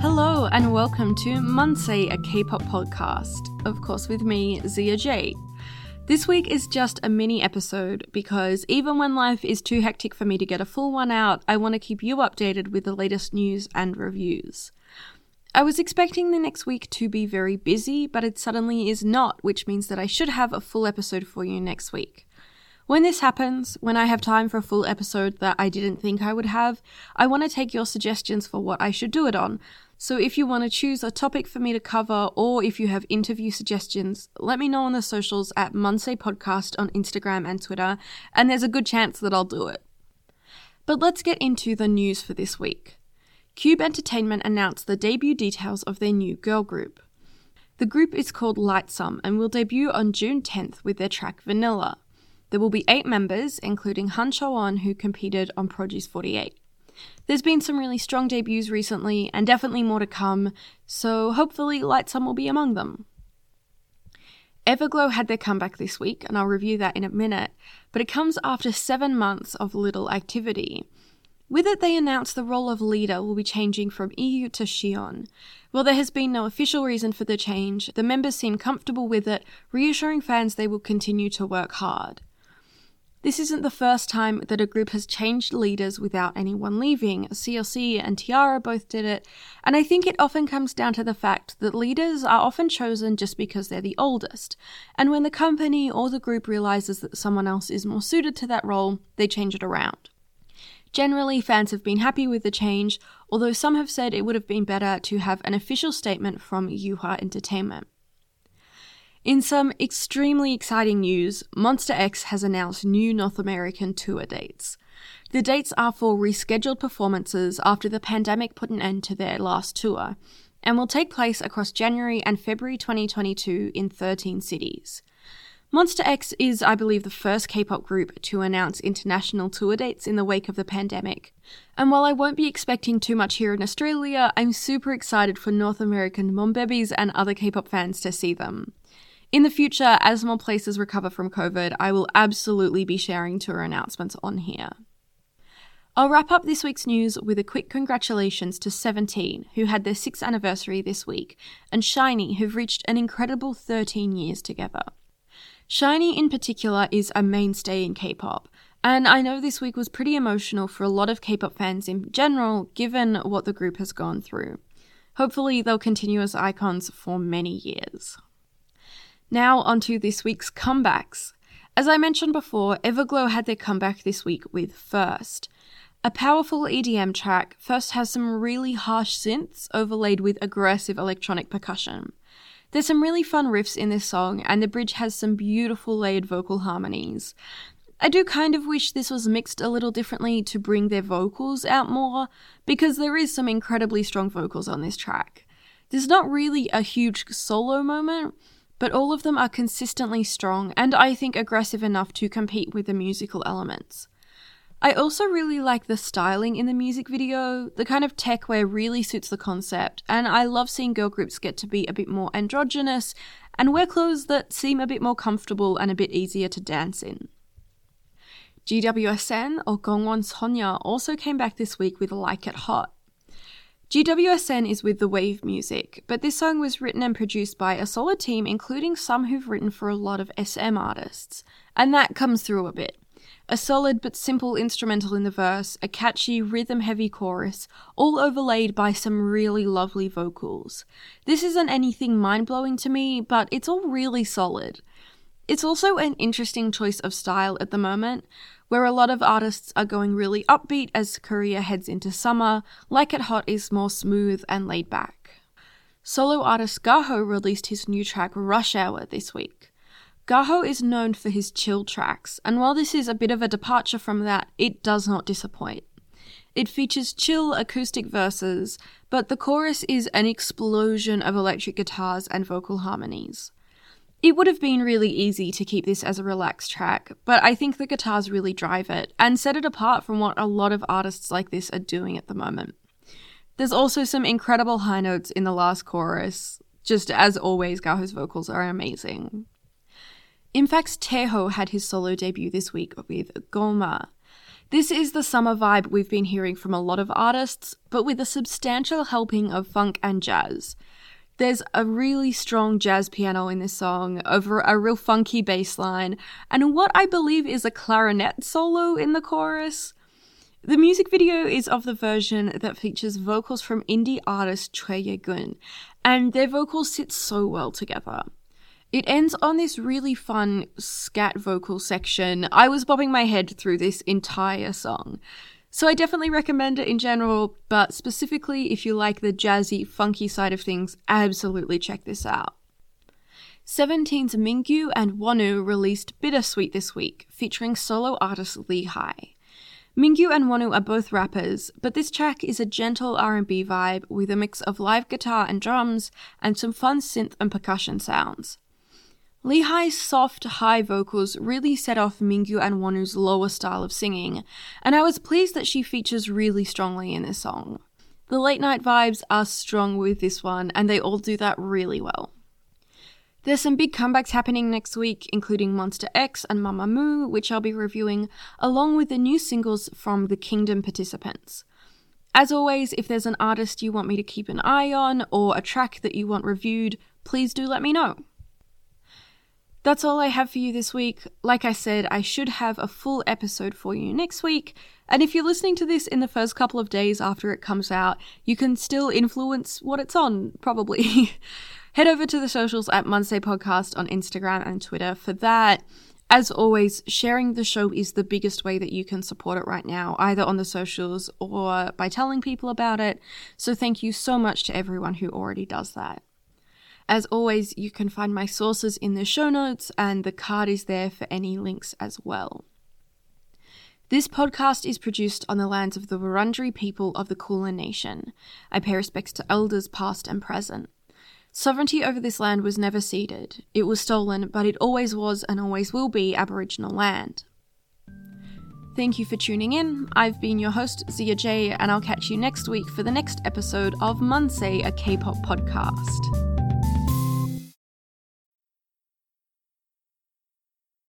Hello and welcome to Munsei, a K-pop podcast. Of course, with me, Zia J. This week is just a mini episode because even when life is too hectic for me to get a full one out, I want to keep you updated with the latest news and reviews. I was expecting the next week to be very busy, but it suddenly is not, which means that I should have a full episode for you next week. When this happens, when I have time for a full episode that I didn't think I would have, I want to take your suggestions for what I should do it on. So if you want to choose a topic for me to cover or if you have interview suggestions, let me know on the socials at Munsei Podcast on Instagram and Twitter, and there's a good chance that I'll do it. But let's get into the news for this week. Cube Entertainment announced the debut details of their new girl group. The group is called Lightsum and will debut on June 10th with their track Vanilla. There will be eight members, including Han Cho-won, who competed on Produce 48. There's been some really strong debuts recently, and definitely more to come, so hopefully Lightsum will be among them. Everglow had their comeback this week, and I'll review that in a minute, but it comes after seven months of little activity. With it, they announced the role of leader will be changing from EU to Sihyeon. While there has been no official reason for the change, the members seem comfortable with it, reassuring fans they will continue to work hard. This isn't the first time that a group has changed leaders without anyone leaving. CLC and T-ara both did it, and I think it often comes down to the fact that leaders are often chosen just because they're the oldest. And when the company or the group realizes that someone else is more suited to that role, they change it around. Generally, fans have been happy with the change, although some have said it would have been better to have an official statement from Yuehua Entertainment. In some extremely exciting news, Monsta X has announced new North American tour dates. The dates are for rescheduled performances after the pandemic put an end to their last tour, and will take place across January and February 2022 in 13 cities. Monsta X is, I believe, the first K pop group to announce international tour dates in the wake of the pandemic. And while I won't be expecting too much here in Australia, I'm super excited for North American Monbebes and other K pop fans to see them. In the future, as more places recover from COVID, I will absolutely be sharing tour announcements on here. I'll wrap up this week's news with a quick congratulations to 17, who had their 6th anniversary this week, and SHINee, who've reached an incredible 13 years together. SHINee, in particular, is a mainstay in K pop, and I know this week was pretty emotional for a lot of K pop fans in general, given what the group has gone through. Hopefully, they'll continue as icons for many years. Now, onto this week's comebacks. As I mentioned before, Everglow had their comeback this week with First. A powerful EDM track, First has some really harsh synths overlaid with aggressive electronic percussion. There's some really fun riffs in this song, and the bridge has some beautiful layered vocal harmonies. I do kind of wish this was mixed a little differently to bring their vocals out more, because there is some incredibly strong vocals on this track. There's not really a huge solo moment, but all of them are consistently strong and I think aggressive enough to compete with the musical elements. I also really like the styling in the music video. The kind of tech wear really suits the concept, and I love seeing girl groups get to be a bit more androgynous and wear clothes that seem a bit more comfortable and a bit easier to dance in. GWSN or Gongwon Sonyeo also came back this week with Like It Hot. GWSN is with the Wave Music, but this song was written and produced by a solid team, including some who've written for a lot of SM artists, and that comes through a bit. A solid but simple instrumental in the verse, a catchy, rhythm heavy chorus, all overlaid by some really lovely vocals. This isn't anything mind blowing to me, but it's all really solid. It's also an interesting choice of style at the moment, where a lot of artists are going really upbeat as Korea heads into summer, Like It Hot is more smooth and laid back. Solo artist Gaho released his new track Rush Hour this week. Gaho is known for his chill tracks, and while this is a bit of a departure from that, it does not disappoint. It features chill acoustic verses, but the chorus is an explosion of electric guitars and vocal harmonies. It would have been really easy to keep this as a relaxed track, but I think the guitars really drive it and set it apart from what a lot of artists like this are doing at the moment. There's also some incredible high notes in the last chorus. Just as always, Gaho's vocals are amazing. In fact, Taeho had his solo debut this week with Goma. This is the summer vibe we've been hearing from a lot of artists, but with a substantial helping of funk and jazz. There's a really strong jazz piano in this song, over a real funky bass line, and what I believe is a clarinet solo in the chorus. The music video is of the version that features vocals from indie artist Choi Ye-gun, and their vocals sit so well together. It ends on this really fun scat vocal section. I was bobbing my head through this entire song. So I definitely recommend it in general, but specifically if you like the jazzy, funky side of things, absolutely check this out. 17's Mingyu and Wonwoo released Bittersweet this week, featuring solo artist Lee Hi. Mingyu and Wonwoo are both rappers, but this track is a gentle R&B vibe with a mix of live guitar and drums and some fun synth and percussion sounds. Lee Hi's soft, high vocals really set off Mingyu and Wonwoo's lower style of singing, and I was pleased that she features really strongly in this song. The late night vibes are strong with this one, and they all do that really well. There's some big comebacks happening next week, including Monsta X and Mamamoo, which I'll be reviewing, along with the new singles from the Kingdom participants. As always, if there's an artist you want me to keep an eye on or a track that you want reviewed, please do let me know. That's all I have for you this week. Like I said, I should have a full episode for you next week. And if you're listening to this in the first couple of days after it comes out, you can still influence what it's on, probably. Head over to the socials at Munsei Podcast on Instagram and Twitter for that. As always, sharing the show is the biggest way that you can support it right now, either on the socials or by telling people about it. So, thank you so much to everyone who already does that. As always, you can find my sources in the show notes, and the card is there for any links as well. This podcast is produced on the lands of the Wurundjeri people of the Kulin Nation. I pay respects to elders past and present. Sovereignty over this land was never ceded. It was stolen, but it always was and always will be Aboriginal land. Thank you for tuning in. I've been your host, Zia J, and I'll catch you next week for the next episode of Munsei, a K pop podcast.